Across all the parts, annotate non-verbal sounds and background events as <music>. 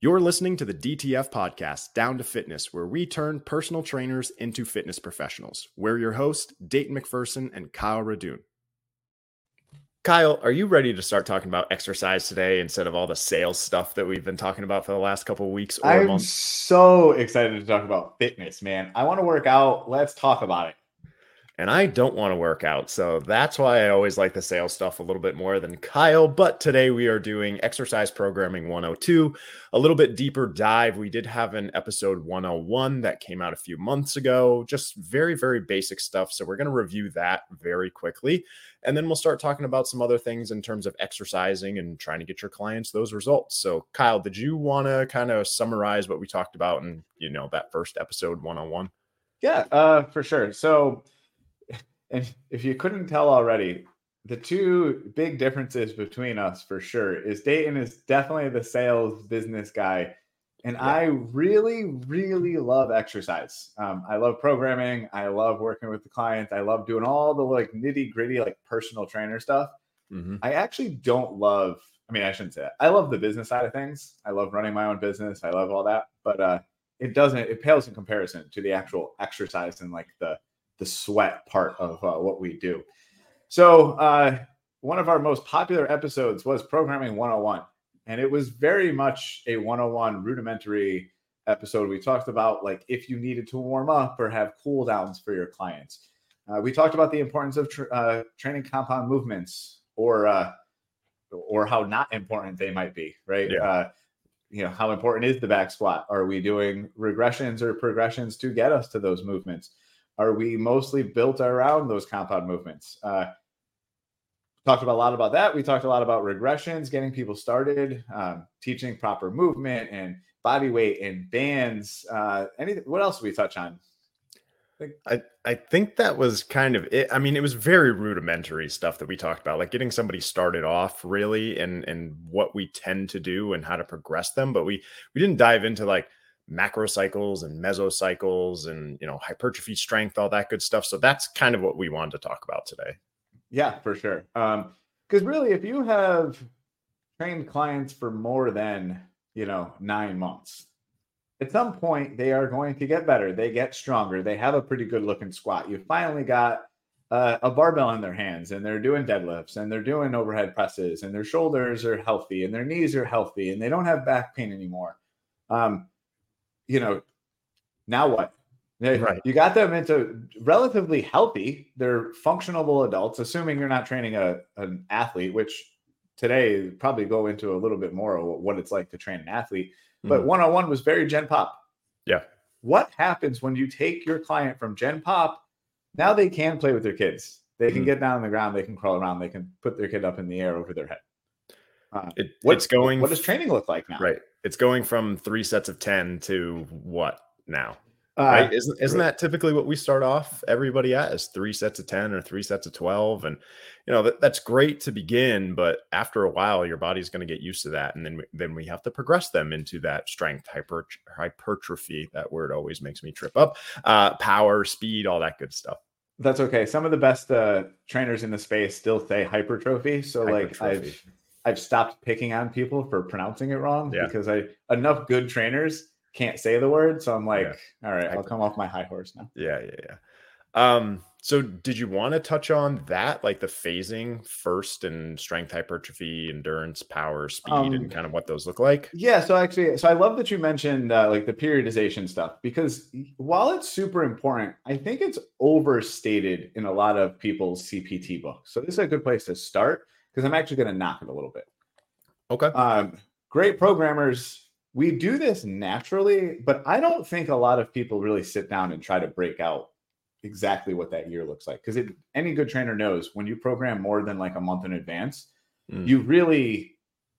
You're listening to the DTF podcast, Down to Fitness, where we turn personal trainers into fitness professionals. We're your hosts, Dayton McPherson and Kyle Radune. Kyle, are you ready to start talking about exercise today instead of all the sales stuff that we've been talking about for the last couple of weeks or I'm months? so excited to talk about fitness, man. I want to work out. Let's talk about it and I don't want to work out. So that's why I always like the sales stuff a little bit more than Kyle. But today we are doing exercise programming 102, a little bit deeper dive. We did have an episode 101 that came out a few months ago, just very, very basic stuff. So we're going to review that very quickly. And then we'll start talking about some other things in terms of exercising and trying to get your clients those results. So, Kyle, did you want to kind of summarize what we talked about in, you know, that first episode 101? Yeah, uh, for sure. So, and if you couldn't tell already, the two big differences between us for sure is Dayton is definitely the sales business guy. And yeah. I really, really love exercise. Um, I love programming. I love working with the clients. I love doing all the like nitty gritty, like personal trainer stuff. Mm-hmm. I actually don't love, I mean, I shouldn't say that. I love the business side of things. I love running my own business. I love all that. But uh, it doesn't, it pales in comparison to the actual exercise and like the, the sweat part of uh, what we do. So, uh, one of our most popular episodes was Programming 101, and it was very much a 101 rudimentary episode. We talked about like if you needed to warm up or have cool downs for your clients. Uh, we talked about the importance of tra- uh, training compound movements or uh, or how not important they might be, right? Yeah. Uh, you know, how important is the back squat? Are we doing regressions or progressions to get us to those movements? Are we mostly built around those compound movements? Uh, talked about a lot about that. We talked a lot about regressions, getting people started, um, teaching proper movement and body weight and bands. Uh, anything? What else we touch on? I, I think that was kind of it. I mean, it was very rudimentary stuff that we talked about, like getting somebody started off really and and what we tend to do and how to progress them. But we we didn't dive into like macrocycles and mesocycles and you know hypertrophy strength all that good stuff. So that's kind of what we wanted to talk about today. Yeah for sure. Um because really if you have trained clients for more than you know nine months at some point they are going to get better they get stronger they have a pretty good looking squat. You finally got uh, a barbell in their hands and they're doing deadlifts and they're doing overhead presses and their shoulders are healthy and their knees are healthy and they don't have back pain anymore. Um, you know, now what? Right. You got them into relatively healthy. They're functional adults, assuming you're not training a an athlete, which today probably go into a little bit more of what it's like to train an athlete. But one on one was very Gen Pop. Yeah. What happens when you take your client from Gen Pop? Now they can play with their kids. They can mm get down on the ground. They can crawl around. They can put their kid up in the air over their head. Uh, it, what's going? What does training look like now? Right. It's going from three sets of 10 to what now? Uh, right? Isn't, isn't that typically what we start off everybody at is three sets of 10 or three sets of 12? And, you know, that, that's great to begin, but after a while, your body's going to get used to that. And then, then we have to progress them into that strength, hyper, hypertrophy. That word always makes me trip up. Uh, power, speed, all that good stuff. That's okay. Some of the best uh, trainers in the space still say hypertrophy. So, hypertrophy. like, I've I've stopped picking on people for pronouncing it wrong yeah. because I enough good trainers can't say the word. So I'm like, yeah. all right, I'll come off my high horse now. Yeah, yeah, yeah. Um, so did you want to touch on that, like the phasing first and strength, hypertrophy, endurance, power, speed, um, and kind of what those look like? Yeah. So actually, so I love that you mentioned uh, like the periodization stuff because while it's super important, I think it's overstated in a lot of people's CPT books. So this is a good place to start because I'm actually going to knock it a little bit. Okay. Um, great programmers, we do this naturally, but I don't think a lot of people really sit down and try to break out exactly what that year looks like. Because any good trainer knows when you program more than like a month in advance, mm. you really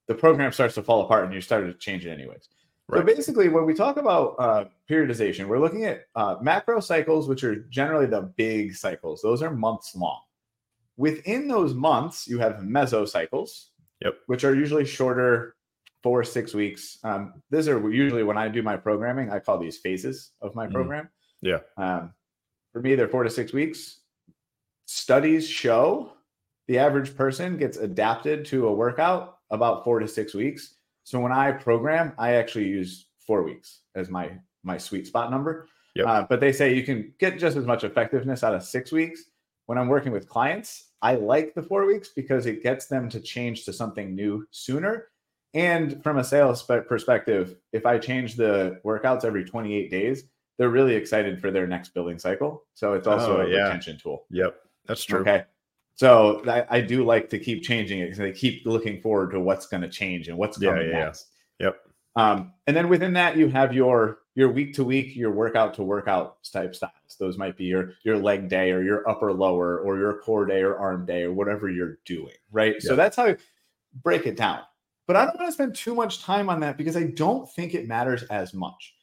the program starts to fall apart and you start to change it anyways. Right. So basically, when we talk about uh, periodization, we're looking at uh, macro cycles, which are generally the big cycles. Those are months long. Within those months, you have mesocycles, yep. which are usually shorter, four six weeks. Um, these are usually when I do my programming. I call these phases of my mm. program. Yeah. Um, for me, they're four to six weeks. Studies show the average person gets adapted to a workout about four to six weeks. So when I program, I actually use four weeks as my my sweet spot number. Yep. Uh, but they say you can get just as much effectiveness out of six weeks. When I'm working with clients, I like the four weeks because it gets them to change to something new sooner. And from a sales perspective, if I change the workouts every 28 days, they're really excited for their next building cycle. So it's oh, also Oh, a yeah. retention tool. Yep, that's true. Okay. So I, I do like to keep changing it because they keep looking forward to what's going to change and what's coming yeah, yeah. next. Yep. Um, and then within that, you have your your week to week, your workout to workout type styles. Those might be your your leg day or your upper lower or your core day or arm day or whatever you're doing. Right. So that's how I break it down. But I don't want to spend too much time on that because I don't think it matters as much.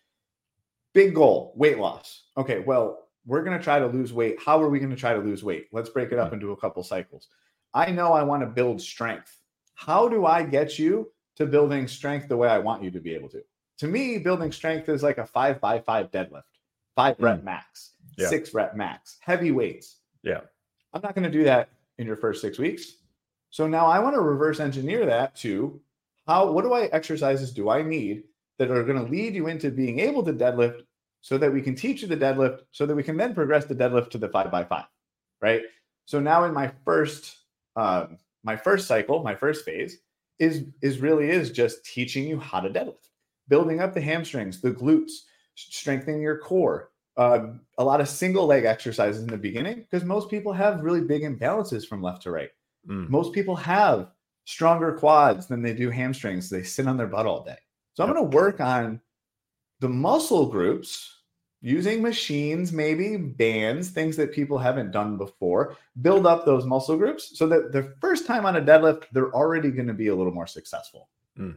Big goal, weight loss. Okay, well, we're going to try to lose weight. How are we going to try to lose weight? Let's break it up into a couple cycles. I know I want to build strength. How do I get you to building strength the way I want you to be able to? To me, building strength is like a five by five deadlift, five rep max, Yeah. six rep max, heavy weights. Yeah. I'm not going to do that in your first six weeks. So now I want to reverse engineer that to how, what do I exercises do I need that are going to lead you into being able to deadlift so that we can teach you the deadlift so that we can then progress the deadlift to the five by five, right? So now in my first, um, my first cycle, my first phase is, is really is just teaching you how to deadlift, building up the hamstrings, the glutes, strengthening your core, uh, a lot of single leg exercises in the beginning because most people have really big imbalances from left to right. Mm. Most people have stronger quads than they do hamstrings. They sit on their butt all day. So I'm going to work on the muscle groups using machines, maybe bands, things that people haven't done before, build up those muscle groups so that the first time on a deadlift, they're already going to be a little more successful. Hmm.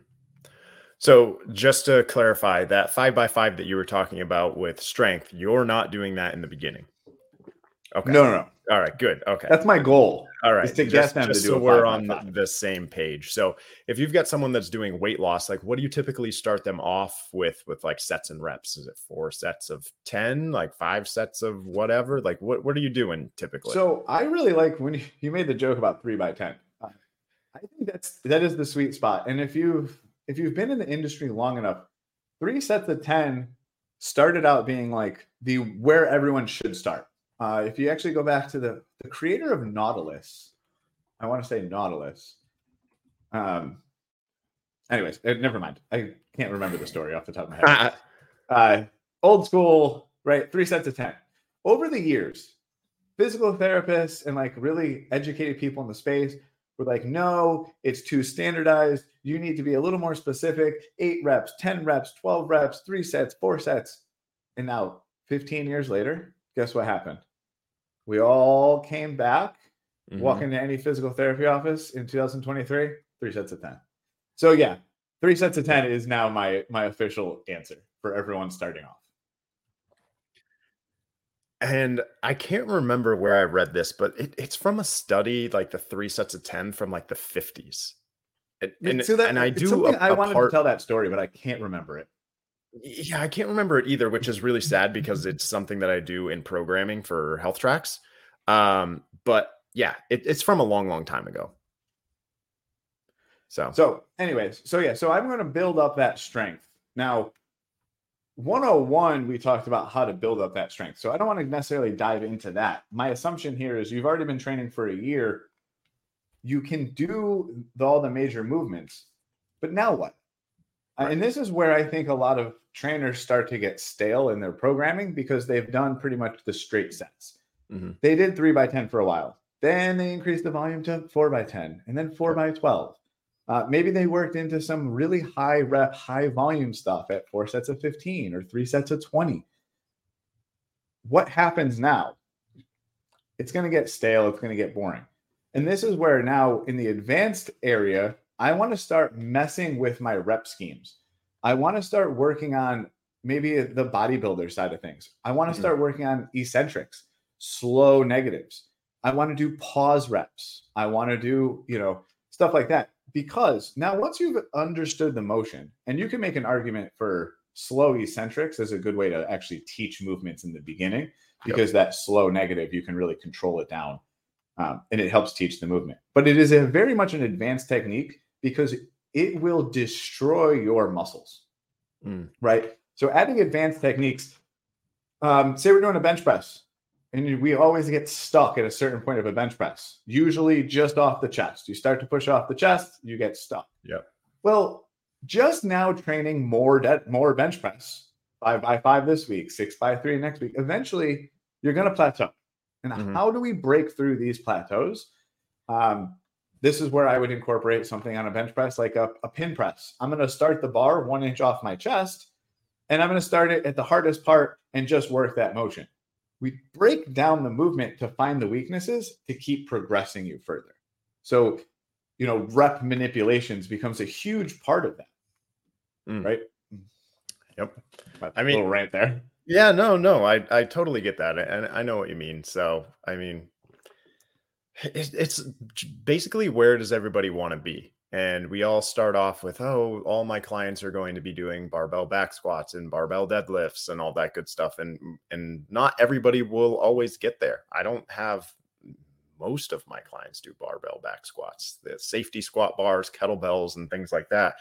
So just to clarify, that five by five that you were talking about with strength, you're not doing that in the beginning. Okay. No, no, no. All right. Good. Okay. That's my goal. All right. to just, them to just do so a we're on the, five. the same page. So if you've got someone that's doing weight loss, like what do you typically start them off with with like sets and reps? Is it four sets of 10, like five sets of whatever? Like what what are you doing typically? So I really like when you, you made the joke about three by ten. Uh, I think that's that is the sweet spot. And if you've if you've been in the industry long enough, three sets of ten started out being like the where everyone should start. Uh, if you actually go back to the the creator of Nautilus, I want to say Nautilus. Um. Anyways, uh, never mind. I can't remember the story off the top of my head uh, old school, right? Three sets of 10. Over the years, physical therapists and like really educated people in the space were like, no, it's too standardized. You need to be a little more specific. Eight reps, 10 reps, 12 reps, three sets, four sets. And now, 15 years later, guess what happened? We all came back Mhm. walk into any physical therapy office in 2023 three sets of 10 so yeah three sets of 10 is now my my official answer for everyone starting off And I can't remember where I read this, but it, it's from a study, like the three sets of 10 from like the 50s. And, and, so that, and I do a, i wanted part, to tell that story but i can't remember it Yeah, I can't remember it either, which is really sad because <laughs> it's something that I do in programming for health tracks. Um, but yeah, it, it's from a long, long time ago. So, so anyways so yeah so i'm going to build up that strength now 101 we talked about how to build up that strength so i don't want to necessarily dive into that my assumption here is you've already been training for a year you can do the, all the major movements but now what Right. and this is where i think a lot of trainers start to get stale in their programming because they've done pretty much the straight sets Mhm. they did 3 by 10 for a while then they increased the volume to 4 by 10 and then 4 by 12 uh, maybe they worked into some really high rep, high volume stuff at four sets of 15 or three sets of 20. What happens now? It's going to get stale. It's going to get boring. And this is where now in the advanced area, I want to start messing with my rep schemes. I want to start working on maybe the bodybuilder side of things. I want to Mhm. start working on eccentrics, slow negatives. I want to do pause reps. I want to do, you know, stuff like that. Because now, once you've understood the motion, and you can make an argument for slow eccentrics as a good way to actually teach movements in the beginning, because that slow negative, you can really control it down um, and it helps teach the movement. But it is a very much an advanced technique because it will destroy your muscles. Mm. Right. So adding advanced techniques, um, say we're doing a bench press, and we always get stuck at a certain point of a bench press, usually just off the chest. You start to push off the chest, you get stuck. Yep. Well, just now training more de- more bench press, five by five this week, six by three next week. Eventually, you're going to plateau. And Mhm. how do we break through these plateaus? Um, this is where I would incorporate something on a bench press, like a, a pin press. I'm going to start the bar one inch off my chest, and I'm going to start it at the hardest part and just work that motion. We break down the movement to find the weaknesses to keep progressing you further. So, you know, rep manipulations becomes a huge part of that. Mm. Right. Yep. My I mean- little rant there. Yeah, no, no, I I totally get that, and I know what you mean. So, I mean, it's, it's basically where does everybody want to be? And we all start off with, oh, all my clients are going to be doing barbell back squats and barbell deadlifts and all that good stuff, and and not everybody will always get there. I don't have most of my clients do barbell back squats, the safety squat bars, kettlebells, and things like that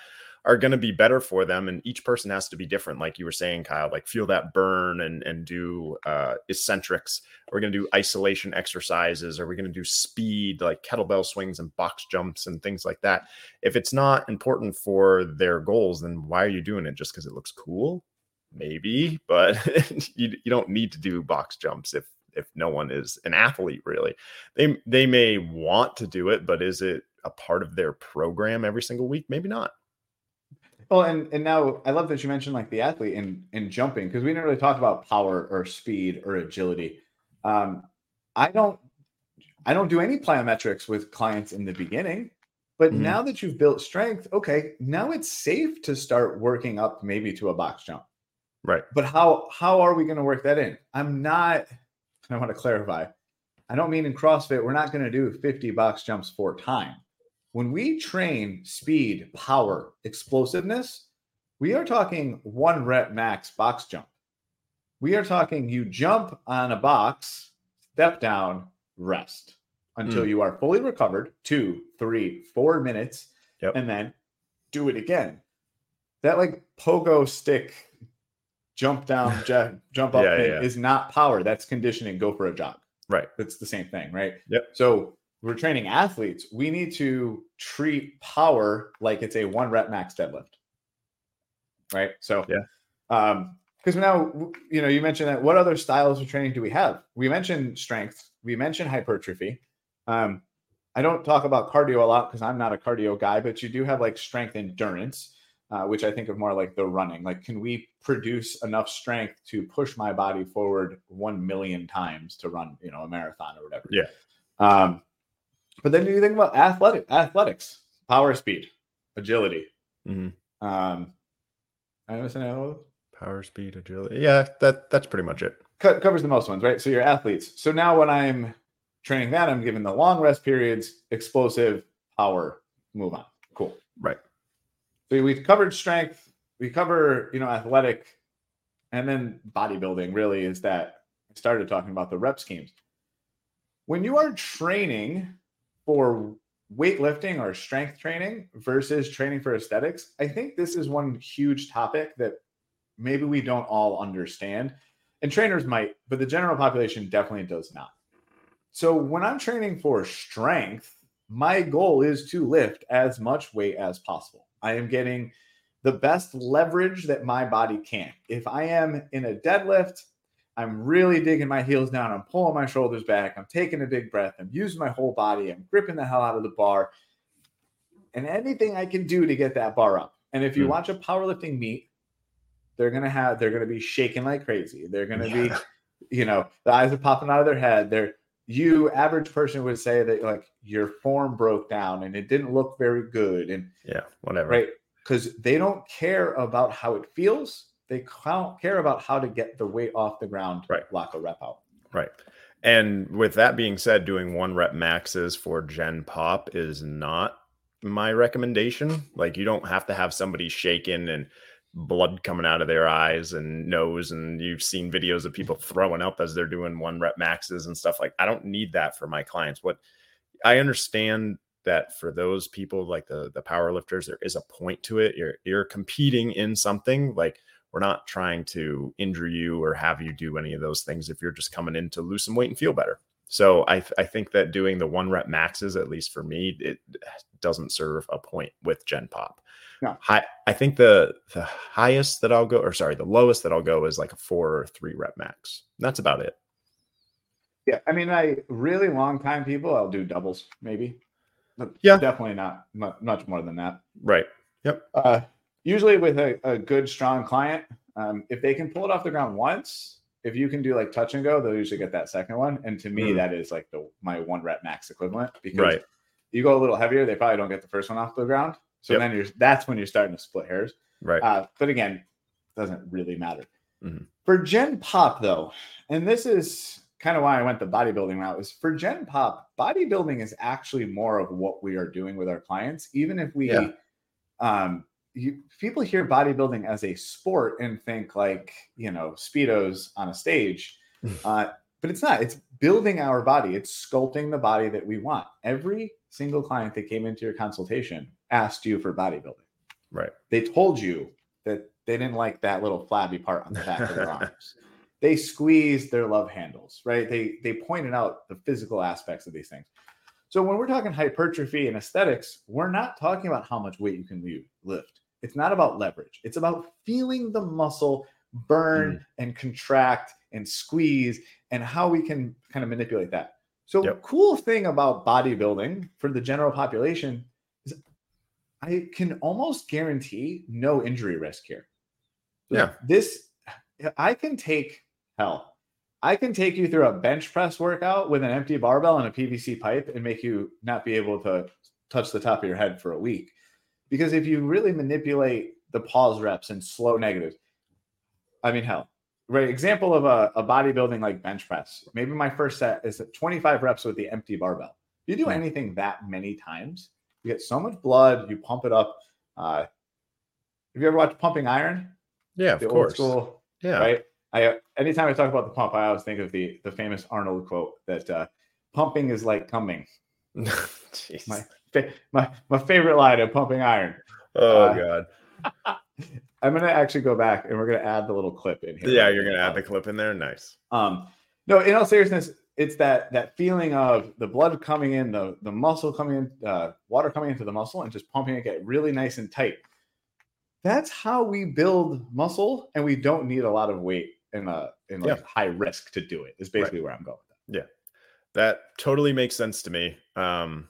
are going to be better for them and each person has to be different like you were saying kyle like feel that burn and and do uh eccentrics. We're going to do isolation exercises? Are we going to do speed like kettlebell swings and box jumps and things like that? If it's not important for their goals then why are you doing it? Just because it looks cool? Maybe but <laughs> you, you don't need to do box jumps if if no one is an athlete really. They they may want to do it but is it a part of their program every single week? Maybe not Well, and and now I love that you mentioned like the athlete in in jumping because we didn't really talk about power or speed or agility. Um, I don't I don't do any plyometrics with clients in the beginning, but Mhm. now that you've built strength, okay, now it's safe to start working up maybe to a box jump. right But how how are we going to work that in? I'm not. <laughs> I want to clarify. I don't mean in CrossFit we're not going to do 50 box jumps for time. When we train speed, power, explosiveness, we are talking one rep max box jump. We are talking you jump on a box, step down, rest until hmm. you are fully recovered, two, three, four minutes, Yep. and then do it again. That like pogo stick jump down, <laughs> ja- jump up Yeah, thing yeah. is not power. That's conditioning. Go for a jog. right That's the same thing, right? Yep. So we're training athletes. We need to treat power like it's a one rep max deadlift, right? So Yeah. um, because now you know you mentioned that. What other styles of training do we have? We mentioned strength. We mentioned hypertrophy. Um, I don't talk about cardio a lot because I'm not a cardio guy, but you do have like strength endurance, uh, which I think of more like the running. Like, can we produce enough strength to push my body forward one million times to run, you know, a marathon or whatever? Yeah. Um, but then you think about athletic athletics, power, speed, agility. Mhm. Um, I understand how power speed agility yeah that that's pretty much it co- covers the most ones, right? So your athletes. So now when I'm training that, I'm giving the long rest periods, explosive power, move on. Cool. right So we've covered strength, we cover, you know, athletic, and then bodybuilding really is that I started talking about the rep schemes. When you are training for weightlifting or strength training versus training for aesthetics, I think this is one huge topic that maybe we don't all understand. And trainers might, but the general population definitely does not. So when I'm training for strength, my goal is to lift as much weight as possible. I am getting the best leverage that my body can. If I am in a deadlift, I'm really digging my heels down. I'm pulling my shoulders back. I'm taking a big breath. I'm using my whole body. I'm gripping the hell out of the bar. And anything I can do to get that bar up. And if you Mm. watch a powerlifting meet, they're gonna have they're gonna be shaking like crazy. They're gonna be, you know, the eyes are popping out of their head. They're you average person would say that like your form broke down and it didn't look very good. And yeah whatever right because they don't care about how it feels they care about how to get the weight off the ground Right. lock a rep out Right. And with that being said, doing one rep maxes for Gen Pop is not my recommendation. Like you don't have to have somebody shaking and blood coming out of their eyes and nose and you've seen videos of people throwing up as they're doing one rep maxes and stuff like I don't need that for my clients. What I understand that for those people like the the power lifters, there is a point to it. You're you're competing in something like we're not trying to injure you or have you do any of those things if you're just coming in to lose some weight and feel better. So I, th- I think that doing the one rep maxes, at least for me, it <sighs> doesn't serve a point with Gen Pop. No. High, I think the the highest that I'll go, or sorry, the lowest that I'll go is like a four or three rep max. That's about it. Yeah, I mean, I really long time people, I'll do doubles maybe. But Yeah. definitely not much, much more than that. Right. Yep. Uh, usually with a, a good strong client, um, if they can pull it off the ground once, if you can do like touch and go, they'll usually get that second one. And to me, Mm. that is like the my one rep max equivalent because Right. you go a little heavier, they probably don't get the first one off the ground. So Yep. then you're that's when you're starting to split hairs. Right. Uh, but again, it doesn't really matter. Mhm. For Gen Pop, though, and this is kind of why I went the bodybuilding route, is for Gen Pop, bodybuilding is actually more of what we are doing with our clients. Even if we, Yeah. um, you, people hear bodybuilding as a sport and think like, you know, Speedos on a stage. <laughs> uh, but it's not. It's building our body, it's sculpting the body that we want. Every single client that came into your consultation asked you for bodybuilding right. they told you that they didn't like that little flabby part on the back of their <laughs> arms. They squeezed their love handles, right? They they pointed out the physical aspects of these things. So when we're talking hypertrophy and aesthetics, we're not talking about how much weight you can li- lift. It's not about leverage. It's about feeling the muscle burn mm. and contract and squeeze and how we can kind of manipulate that. So Yep. cool thing about bodybuilding for the general population is I can almost guarantee no injury risk here. Yeah. This I can take hell. I can take you through a bench press workout with an empty barbell and a PVC pipe and make you not be able to touch the top of your head for a week. Because if you really manipulate the pause reps and slow negatives, I mean, hell, right? Example of a, a bodybuilding like bench press. Maybe my first set is at 25 reps with the empty barbell. You do Hmm. anything that many times, you get so much blood, you pump it up. Uh, have you ever watched Pumping Iron? Yeah, of course. school, yeah. right? I anytime I talk about the pump, I always think of the the famous Arnold quote that uh, pumping is like coming. <laughs> Jeez. My my my favorite line of Pumping Iron. oh uh, god. <laughs> I'm gonna actually go back and we're gonna add the little clip in here. Yeah, you're gonna add the clip in there. Nice. Um, no, in all seriousness, it's that that feeling of the blood coming in, the the muscle coming in, uh, water coming into the muscle, and just pumping it get really nice and tight. That's how we build muscle, and we don't need a lot of weight and uh in like Yeah. high risk to do it. Is basically where I'm going with that. Yeah. That totally makes sense to me. Um,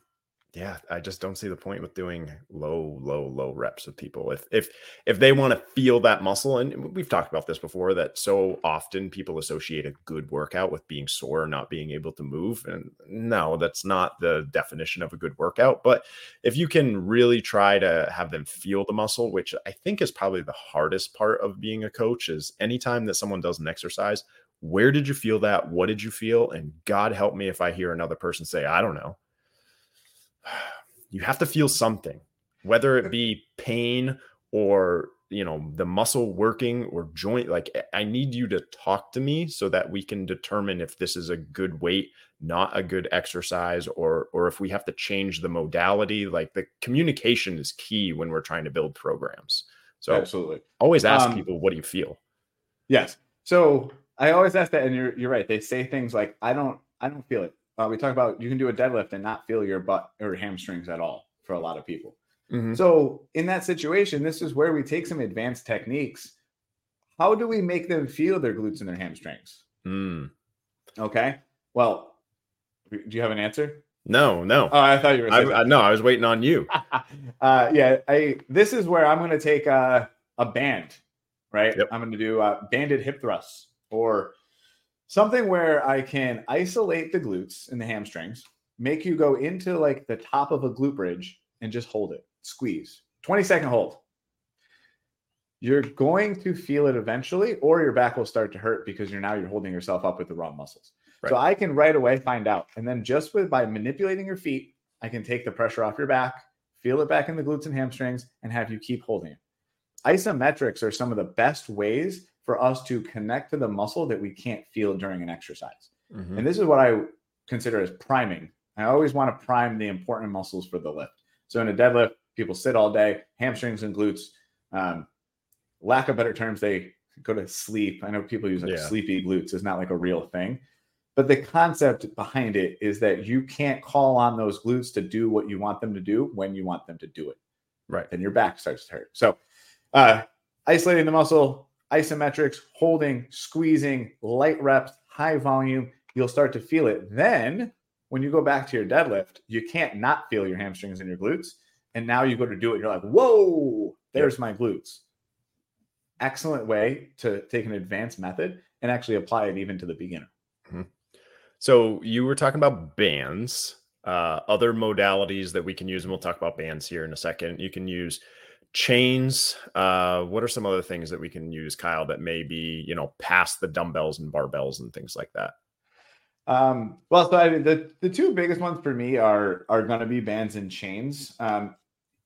yeah, I just don't see the point with doing low, low, low reps with people. If if if they want to feel that muscle, and we've talked about this before, that so often people associate a good workout with being sore or not being able to move. And no, that's not the definition of a good workout. But if you can really try to have them feel the muscle, which I think is probably the hardest part of being a coach, is anytime that someone does an exercise, where did you feel that? What did you feel? And God help me if I hear another person say, I don't know. <sighs> You have to feel something, whether it be pain or you know the muscle working or joint like i need you to talk to me so that we can determine if this is a good weight not a good exercise or or if we have to change the modality like the communication is key when we're trying to build programs so Absolutely. always ask Um, people what do you feel Yes. So I always ask that, and you're you're right. They say things like, "I don't, I don't feel it." Uh, we talk about you can do a deadlift and not feel your butt or hamstrings at all for a lot of people. Mhm. So in that situation, this is where we take some advanced techniques. How do we make them feel their glutes and their hamstrings? Mm. Okay. Well, do you have an answer? no no Oh, I thought you were. I, I no i was waiting on you <laughs> uh, yeah, I this is where I'm going to take a, a band, right? Yep. I'm going to do uh, banded hip thrusts or something where I can isolate the glutes and the hamstrings, make you go into like the top of a glute bridge and just hold it, squeeze, 20 second hold. You're going to feel it eventually, or your back will start to hurt because you're now you're holding yourself up with the wrong muscles. So I can right away find out, and then just with by manipulating your feet, I can take the pressure off your back, feel it back in the glutes and hamstrings, and have you keep holding it. Isometrics are some of the best ways for us to connect to the muscle that we can't feel during an exercise. Mhm. And this is what I consider as priming I always want to prime the important muscles for the lift. So in a deadlift, people sit all day, hamstrings and glutes. Um, lack of better terms, they go to sleep. I know people use like Yeah. sleepy glutes is not like a real thing. But the concept behind it is that you can't call on those glutes to do what you want them to do when you want them to do it. Right. Then your back starts to hurt. So, uh, isolating the muscle, isometrics, holding, squeezing, light reps, high volume, you'll start to feel it. Then, when you go back to your deadlift, you can't not feel your hamstrings and your glutes. And now you go to do it, you're like, whoa, there's my glutes. Excellent way to take an advanced method and actually apply it even to the beginner. So you were talking about bands, uh, other modalities that we can use, and we'll talk about bands here in a second. You can use chains. Uh, what are some other things that we can use, Kyle, that may be, you know, past the dumbbells and barbells and things like that? Um, well, so I the the two biggest ones for me are are going to be bands and chains. Um,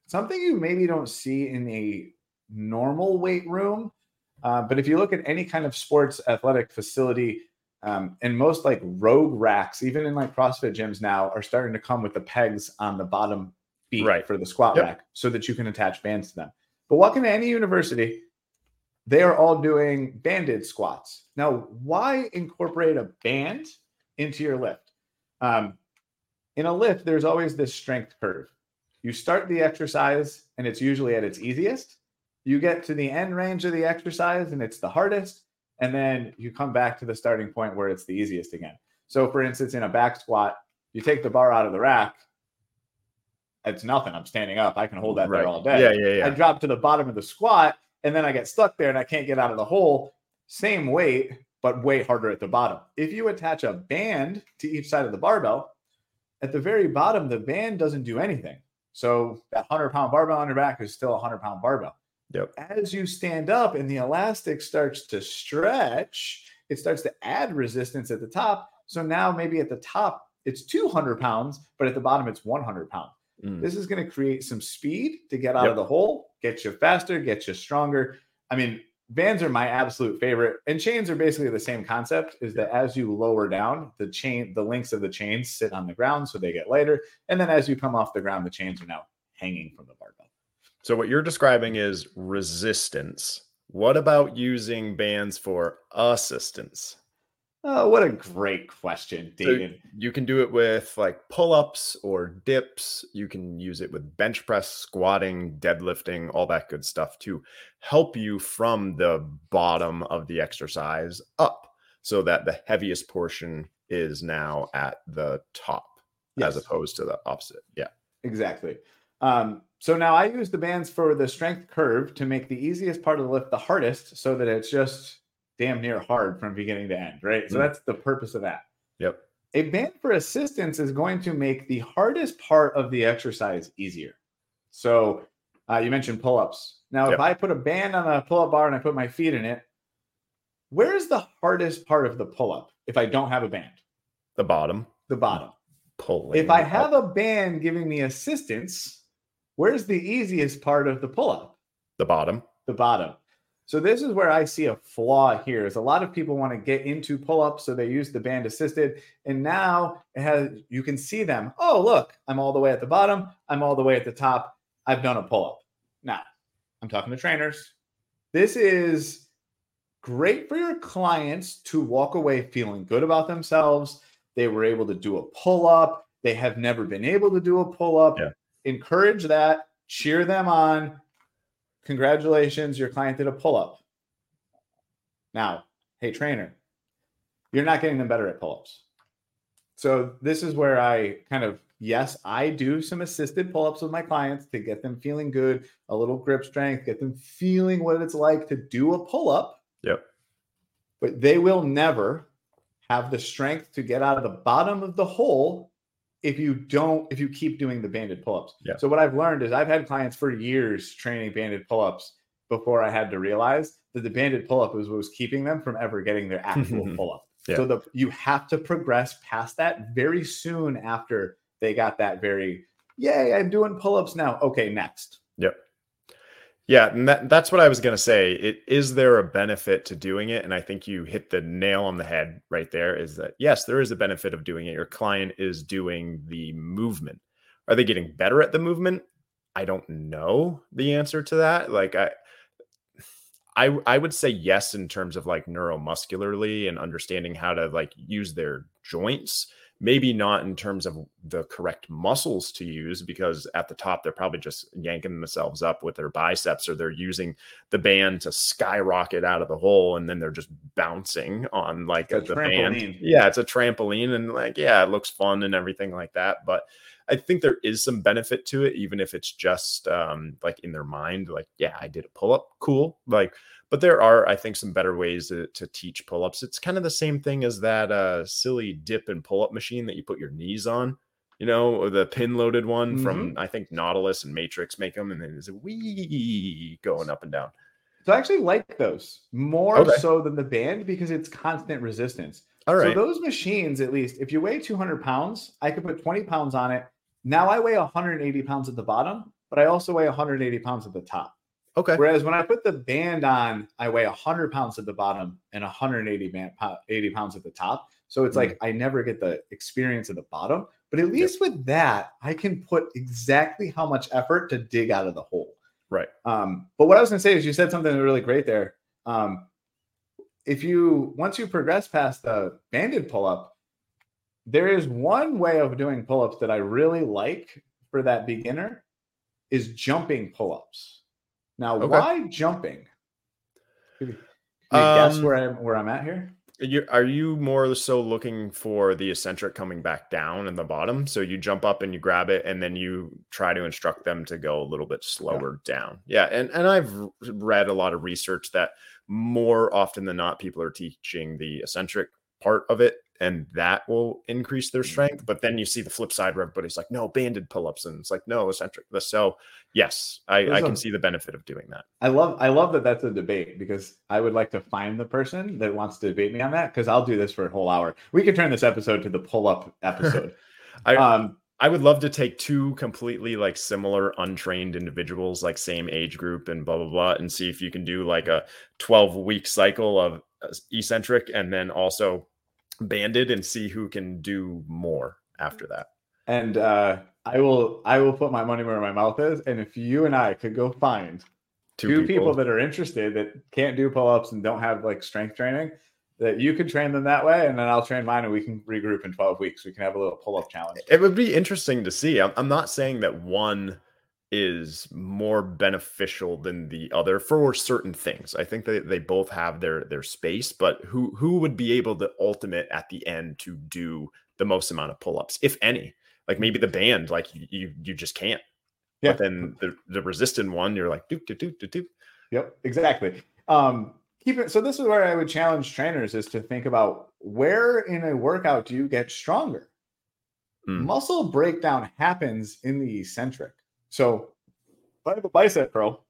something you maybe don't see in a normal weight room, uh, but if you look at any kind of sports athletic facility, um, and most like rogue racks, even in like CrossFit gyms now, are starting to come with the pegs on the bottom Right. for the squat Yep. rack, so that you can attach bands to them. But walk into any university, they are all doing banded squats. Now, why incorporate a band into your lift? Um, in a lift, there's always this strength curve. You start the exercise and it's usually at its easiest. You get to the end range of the exercise and it's the hardest. And then you come back to the starting point where it's the easiest again. So, for instance, in a back squat, you take the bar out of the rack. It's nothing. I'm standing up. I can hold that Right. there all day. Yeah, yeah, yeah. I drop to the bottom of the squat and then I get stuck there and I can't get out of the hole. Same weight, but way harder at the bottom. If you attach a band to each side of the barbell, at the very bottom, the band doesn't do anything. So that 100 pound barbell on your back is still a 100 pound barbell. Yep. As you stand up and the elastic starts to stretch, it starts to add resistance at the top. So now maybe at the top, it's 200 pounds, but at the bottom, it's 100 pounds. Mm. This is going to create some speed to get out Yep. of the hole, get you faster, get you stronger. I mean, bands are my absolute favorite, and chains are basically the same concept. Is that as you lower down, the chain, the links of the chains sit on the ground, so they get lighter, and then as you come off the ground, the chains are now hanging from the barbell. So what you're describing is resistance. What about using bands for assistance? Oh, what a great question, So David. you can do it with like pull-ups or dips. You can use it with bench press, squatting, deadlifting, all that good stuff to help you from the bottom of the exercise up so that the heaviest portion is now at the top as opposed to the opposite. Yeah. Exactly. Um, so now I use the bands for the strength curve to make the easiest part of the lift the hardest so that it's just damn near hard from beginning to end, right? So Mm. that's the purpose of that. Yep. A band for assistance is going to make the hardest part of the exercise easier. So uh, you mentioned pull ups. Now, Yep. if I put a band on a pull up bar and I put my feet in it, where's the hardest part of the pull up if I don't have a band? The bottom The bottom. pulling. If I up. have a band giving me assistance, where's the easiest part of the pull up? the bottom. The bottom. So this is where I see a flaw here is a lot of people want to get into pull-ups so they use the band assisted and now it has you can see them. Oh, look, I'm all the way at the bottom, I'm all the way at the top. I've done a pull-up. Now, I'm talking to trainers. This is great for your clients to walk away feeling good about themselves. They were able to do a pull-up. They have never been able to do a pull-up. Yeah. Encourage that, cheer them on. Congratulations, your client did a pull up. Now, hey, trainer, you're not getting them better at pull ups. So, this is where I kind of, yes, I do some assisted pull ups with my clients to get them feeling good, a little grip strength, get them feeling what it's like to do a pull up. Yep. But they will never have the strength to get out of the bottom of the hole if you don't if you keep doing the banded pull-ups. Yeah. So what I've learned is I've had clients for years training banded pull-ups before I had to realize that the banded pull-up was what was keeping them from ever getting their actual <laughs> pull-up. Yeah. So the you have to progress past that very soon after they got that very yay, I'm doing pull-ups now. Okay, next. Yep. Yeah, and that, that's what I was going to say. It, is there a benefit to doing it? And I think you hit the nail on the head right there is that yes, there is a benefit of doing it. Your client is doing the movement. Are they getting better at the movement? I don't know the answer to that. Like I I I would say yes in terms of like neuromuscularly and understanding how to like use their joints maybe not in terms of the correct muscles to use because at the top they're probably just yanking themselves up with their biceps or they're using the band to skyrocket out of the hole and then they're just bouncing on like the trampoline. band yeah it's a trampoline and like yeah it looks fun and everything like that but i think there is some benefit to it even if it's just um like in their mind like yeah i did a pull-up cool like but there are i think some better ways to, to teach pull-ups. It's kind of the same thing as that uh, silly dip and pull-up machine that you put your knees on you know the pin loaded one mm-hmm. from i think nautilus and matrix make them and then there's a wee going up and down. So i actually like those more okay. so than the band because it's constant resistance. All right. so those machines at least if you weigh 200 pounds i could put 20 pounds on it. Now i weigh 180 pounds at the bottom but i also weigh 180 pounds at the top Okay. Whereas when I put the band on, I weigh 100 pounds at the bottom and 180 band, 80 pounds at the top. So it's mm like I never get the experience at the bottom. But at least yep. with that, I can put exactly how much effort to dig out of the hole. Right. Um, but what I was going to say is you said something really great there. Um, if you once you progress past the banded pull up, there is one way of doing pull ups that I really like for that beginner is jumping pull ups. Now, okay. why jumping? Can you um, guess where I'm where I'm at here? You, are you more so looking for the eccentric coming back down in the bottom? So you jump up and you grab it, and then you try to instruct them to go a little bit slower yeah. down. Yeah, and and I've read a lot of research that more often than not, people are teaching the eccentric part of it and that will increase their strength. Mm-hmm. But then you see the flip side where everybody's like, no, banded pull-ups, and it's like, no, eccentric. So yes, I, I can a, see the benefit of doing that. I love I love that that's a debate because I would like to find the person that wants to debate me on that because I'll do this for a whole hour. We could turn this episode to the pull-up episode. <laughs> I um I would love to take two completely like similar untrained individuals, like same age group and blah blah blah, and see if you can do like a 12 week cycle of uh, eccentric and then also banded and see who can do more after that. And uh, I will I will put my money where my mouth is. And if you and I could go find two, two people. people that are interested that can't do pull-ups and don't have like strength training, that you could train them that way, and then I'll train mine, and we can regroup in 12 weeks. We can have a little pull-up challenge. It would be interesting to see. I'm, I'm not saying that one is more beneficial than the other for certain things. I think that they both have their their space, but who who would be able to ultimate at the end to do the most amount of pull-ups, if any? Like maybe the band, like you you just can't. Yeah. But then the the resistant one, you're like doop doop doop doop doop. Yep, exactly. Um, keep it. So this is where I would challenge trainers is to think about where in a workout do you get stronger. Mm. Muscle breakdown happens in the eccentric. So if I have a bicep curl,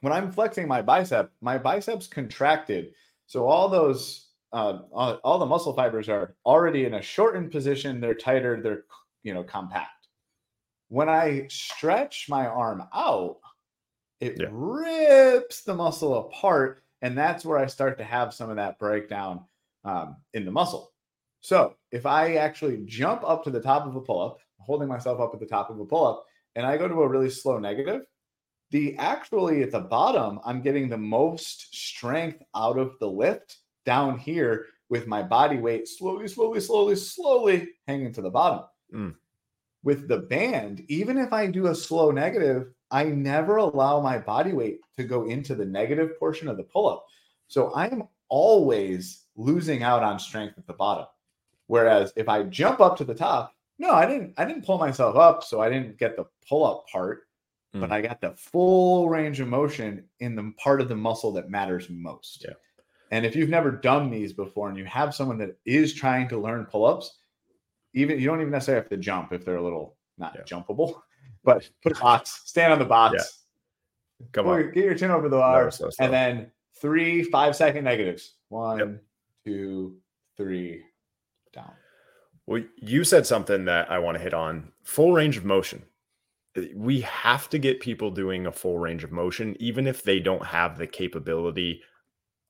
when I'm flexing my bicep, my biceps contracted. So all those uh, all the muscle fibers are already in a shortened position. They're tighter. They're you know compact. When I stretch my arm out, it yeah. rips the muscle apart, and that's where I start to have some of that breakdown um, in the muscle. So if I actually jump up to the top of a pull up, holding myself up at the top of a pull up, and I go to a really slow negative, the actually at the bottom, I'm getting the most strength out of the lift down here with my body weight slowly, slowly, slowly, slowly hanging to the bottom. Mm. With the band, even if I do a slow negative, I never allow my body weight to go into the negative portion of the pull up. So I am always losing out on strength at the bottom. Whereas if I jump up to the top, no, I didn't. I didn't pull myself up, so I didn't get the pull up part, mm. but I got the full range of motion in the part of the muscle that matters most. Yeah. And if you've never done these before, and you have someone that is trying to learn pull ups, even you don't even necessarily have to jump if they're a little not yeah. jumpable, <laughs> but put a box, stand on the box. Yeah. Come on, get your chin over the bar, so and then three five second negatives. One, yep. two, three, down. Well, you said something that I want to hit on full range of motion. we have to get people doing a full range of motion, even if they don't have the capability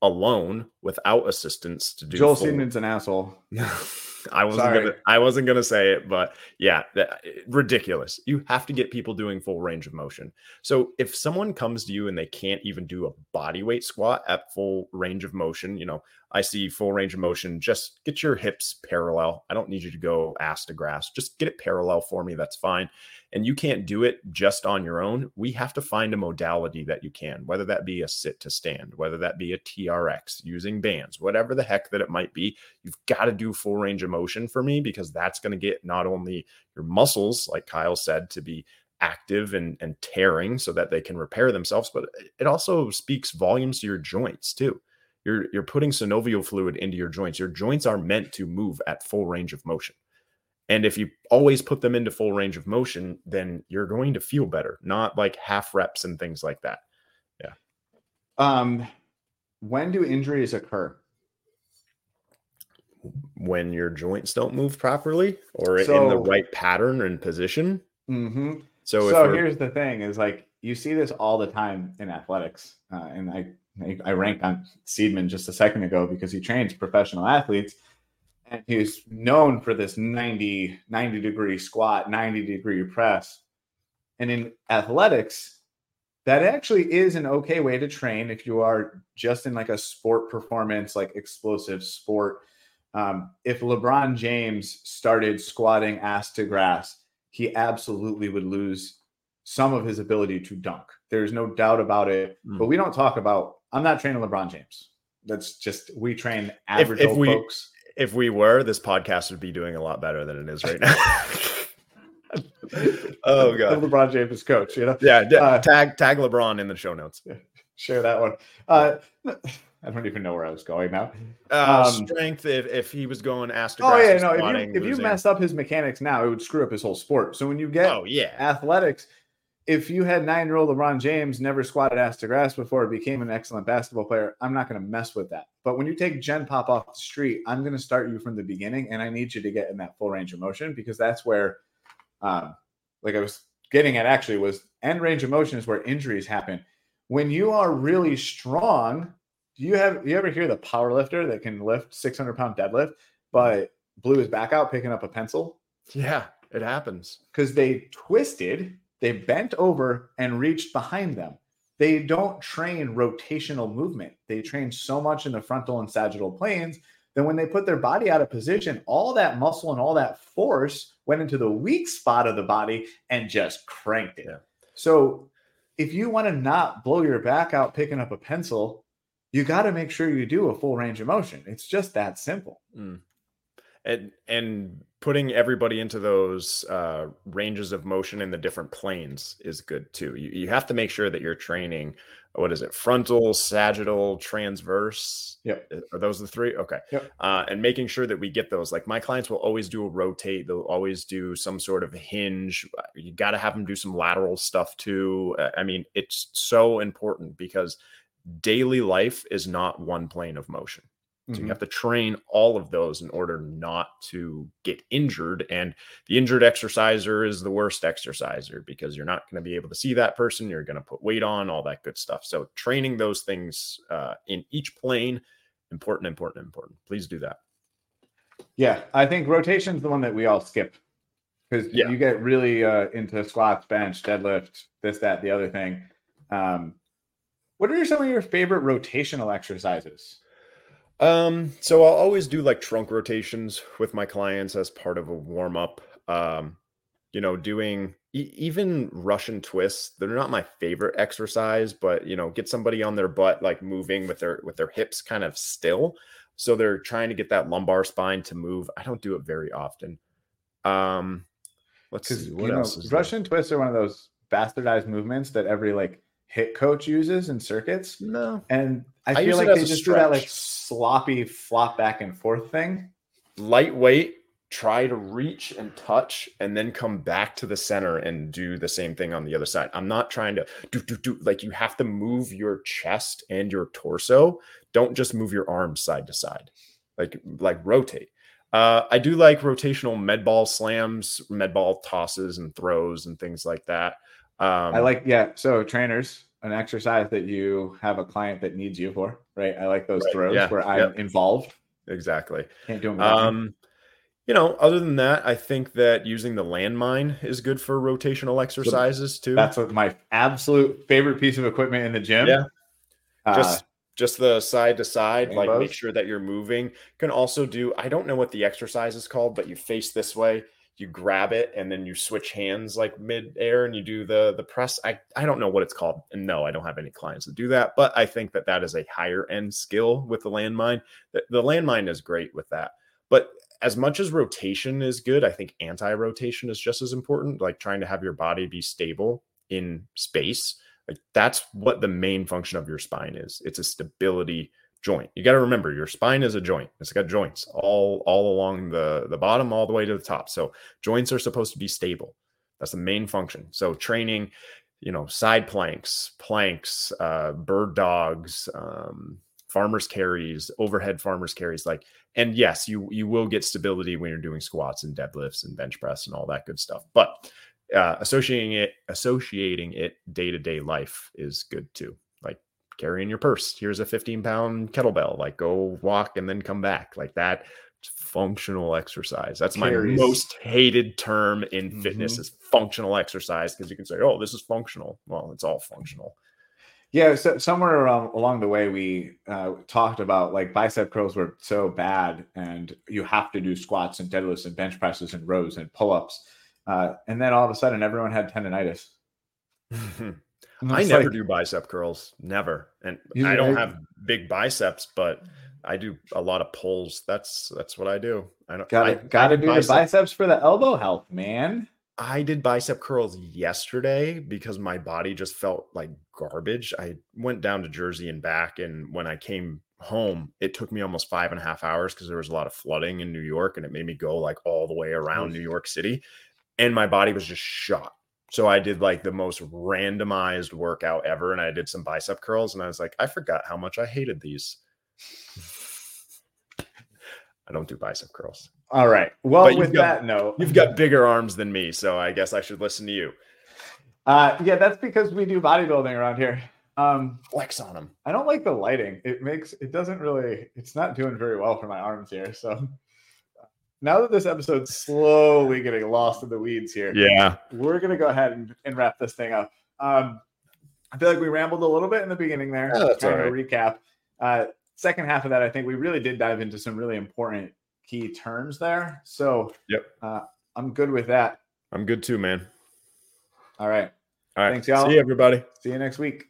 alone without assistance to do. Joel full... Seedman's an asshole. <laughs> I wasn't Sorry. gonna I wasn't gonna say it, but yeah, that, ridiculous. You have to get people doing full range of motion. So if someone comes to you and they can't even do a body weight squat at full range of motion, you know, I see full range of motion. Just get your hips parallel. I don't need you to go ass to grass. Just get it parallel for me. That's fine. And you can't do it just on your own. We have to find a modality that you can, whether that be a sit to stand, whether that be a TRX using bands, whatever the heck that it might be. You've got to do full range of motion for me because that's going to get not only your muscles, like Kyle said, to be active and, and tearing so that they can repair themselves, but it also speaks volumes to your joints too you're you're putting synovial fluid into your joints. Your joints are meant to move at full range of motion. And if you always put them into full range of motion, then you're going to feel better, not like half reps and things like that. Yeah. Um when do injuries occur? When your joints don't move properly or so, in the right pattern and position. Mm-hmm. So, so here's the thing: is like you see this all the time in athletics, uh, and I I ranked on Seedman just a second ago because he trains professional athletes and he's known for this 90, 90 degree squat, 90 degree press. And in athletics, that actually is an okay way to train if you are just in like a sport performance, like explosive sport. Um, if LeBron James started squatting ass to grass, he absolutely would lose some of his ability to dunk. There's no doubt about it. Mm. But we don't talk about I'm not training LeBron James. That's just we train average if, if we, folks. If we were, this podcast would be doing a lot better than it is right now. <laughs> oh god, LeBron James is coach. You know, yeah. Uh, tag tag LeBron in the show notes. Share that one. Uh, <laughs> I don't even know where I was going now. Uh, um, strength. If, if he was going ask. Oh yeah, no. If you if you mess up his mechanics now, it would screw up his whole sport. So when you get oh yeah athletics, if you had nine year old LeBron James never squatted ass to grass before, became an excellent basketball player, I'm not going to mess with that. But when you take Gen Pop off the street, I'm going to start you from the beginning, and I need you to get in that full range of motion because that's where, um, like I was getting at, actually was end range of motion is where injuries happen. When you are really strong, do you have you ever hear the power lifter that can lift 600 pound deadlift, but blew his back out picking up a pencil? Yeah, it happens because they twisted they bent over and reached behind them. They don't train rotational movement. They train so much in the frontal and sagittal planes that when they put their body out of position, all that muscle and all that force went into the weak spot of the body and just cranked it. Yeah. So if you want to not blow your back out picking up a pencil, you got to make sure you do a full range of motion. It's just that simple. Mm and and putting everybody into those uh, ranges of motion in the different planes is good too. You, you have to make sure that you're training. What is it? Frontal, sagittal, transverse. Yep. Uh, are those the three? Okay. Yep. Uh, and making sure that we get those. Like my clients will always do a rotate. They'll always do some sort of hinge. You got to have them do some lateral stuff too. I mean, it's so important because daily life is not one plane of motion. So mm-hmm. you have to train all of those in order not to get injured. And the injured exerciser is the worst exerciser because you're not going to be able to see that person. You're going to put weight on, all that good stuff. So training those things uh, in each plane, important, important, important. Please do that. Yeah, I think rotation is the one that we all skip because yeah. you get really uh, into squats, bench, deadlift, this, that, the other thing. Um, what are some of your favorite rotational exercises? Um, so I'll always do like trunk rotations with my clients as part of a warm up. Um, you know, doing e- even Russian twists. They're not my favorite exercise, but you know, get somebody on their butt, like moving with their with their hips kind of still. So they're trying to get that lumbar spine to move. I don't do it very often. Um, let's see what else. Know, Russian there? twists are one of those bastardized movements that every like HIIT coach uses in circuits. No. And I, I feel like they just do that like sloppy flop back and forth thing. Lightweight, try to reach and touch and then come back to the center and do the same thing on the other side. I'm not trying to do do do like you have to move your chest and your torso. Don't just move your arms side to side. Like like rotate. Uh, I do like rotational med ball slams, med ball tosses, and throws and things like that. Um, I like, yeah. So trainers, an exercise that you have a client that needs you for, right? I like those right, throws yeah, where I'm yep. involved. Exactly. Can't do them. Um, you know, other than that, I think that using the landmine is good for rotational exercises too. That's what my absolute favorite piece of equipment in the gym. Yeah. Uh, just just the side to side, like make sure that you're moving. You can also do, I don't know what the exercise is called, but you face this way, you grab it, and then you switch hands like mid-air and you do the the press. I, I don't know what it's called. And no, I don't have any clients that do that, but I think that that is a higher end skill with the landmine. The, the landmine is great with that. But as much as rotation is good, I think anti-rotation is just as important, like trying to have your body be stable in space like that's what the main function of your spine is. It's a stability joint. You got to remember your spine is a joint. It's got joints all all along the the bottom all the way to the top. So joints are supposed to be stable. That's the main function. So training, you know, side planks, planks, uh, bird dogs, um, farmers carries, overhead farmers carries, like, and yes, you you will get stability when you're doing squats and deadlifts and bench press and all that good stuff. But uh, associating it associating it day to day life is good too. Like carrying your purse. Here's a 15 pound kettlebell. Like go walk and then come back. Like that. Functional exercise. That's Carries. my most hated term in mm-hmm. fitness is functional exercise because you can say, "Oh, this is functional." Well, it's all functional. Yeah, so somewhere along, along the way, we uh, talked about like bicep curls were so bad, and you have to do squats and deadlifts and bench presses and rows and pull ups uh, and then all of a sudden, everyone had tendonitis. <laughs> I never like, do bicep curls, never. And I don't have big biceps, but I do a lot of pulls. That's that's what I do. I don't gotta I, gotta I do bicep. the biceps for the elbow health, man. I did bicep curls yesterday because my body just felt like garbage. I went down to Jersey and back, and when I came home, it took me almost five and a half hours because there was a lot of flooding in New York, and it made me go like all the way around New York City and my body was just shot. So I did like the most randomized workout ever, and I did some bicep curls, and I was like, I forgot how much I hated these. <laughs> I don't do bicep curls. All right. Well, with got, that note, you've got bigger arms than me, so I guess I should listen to you. Uh, yeah, that's because we do bodybuilding around here. Um, Flex on them. I don't like the lighting. It makes it doesn't really. It's not doing very well for my arms here. So now that this episode's slowly getting lost in the weeds here, yeah, we're gonna go ahead and, and wrap this thing up. Um, I feel like we rambled a little bit in the beginning there. Oh, that's kind of recap. Uh, second half of that, I think we really did dive into some really important key terms there. So, yep, uh, I'm good with that. I'm good too, man. All right. All right. Thanks, y'all. See you, everybody. See you next week.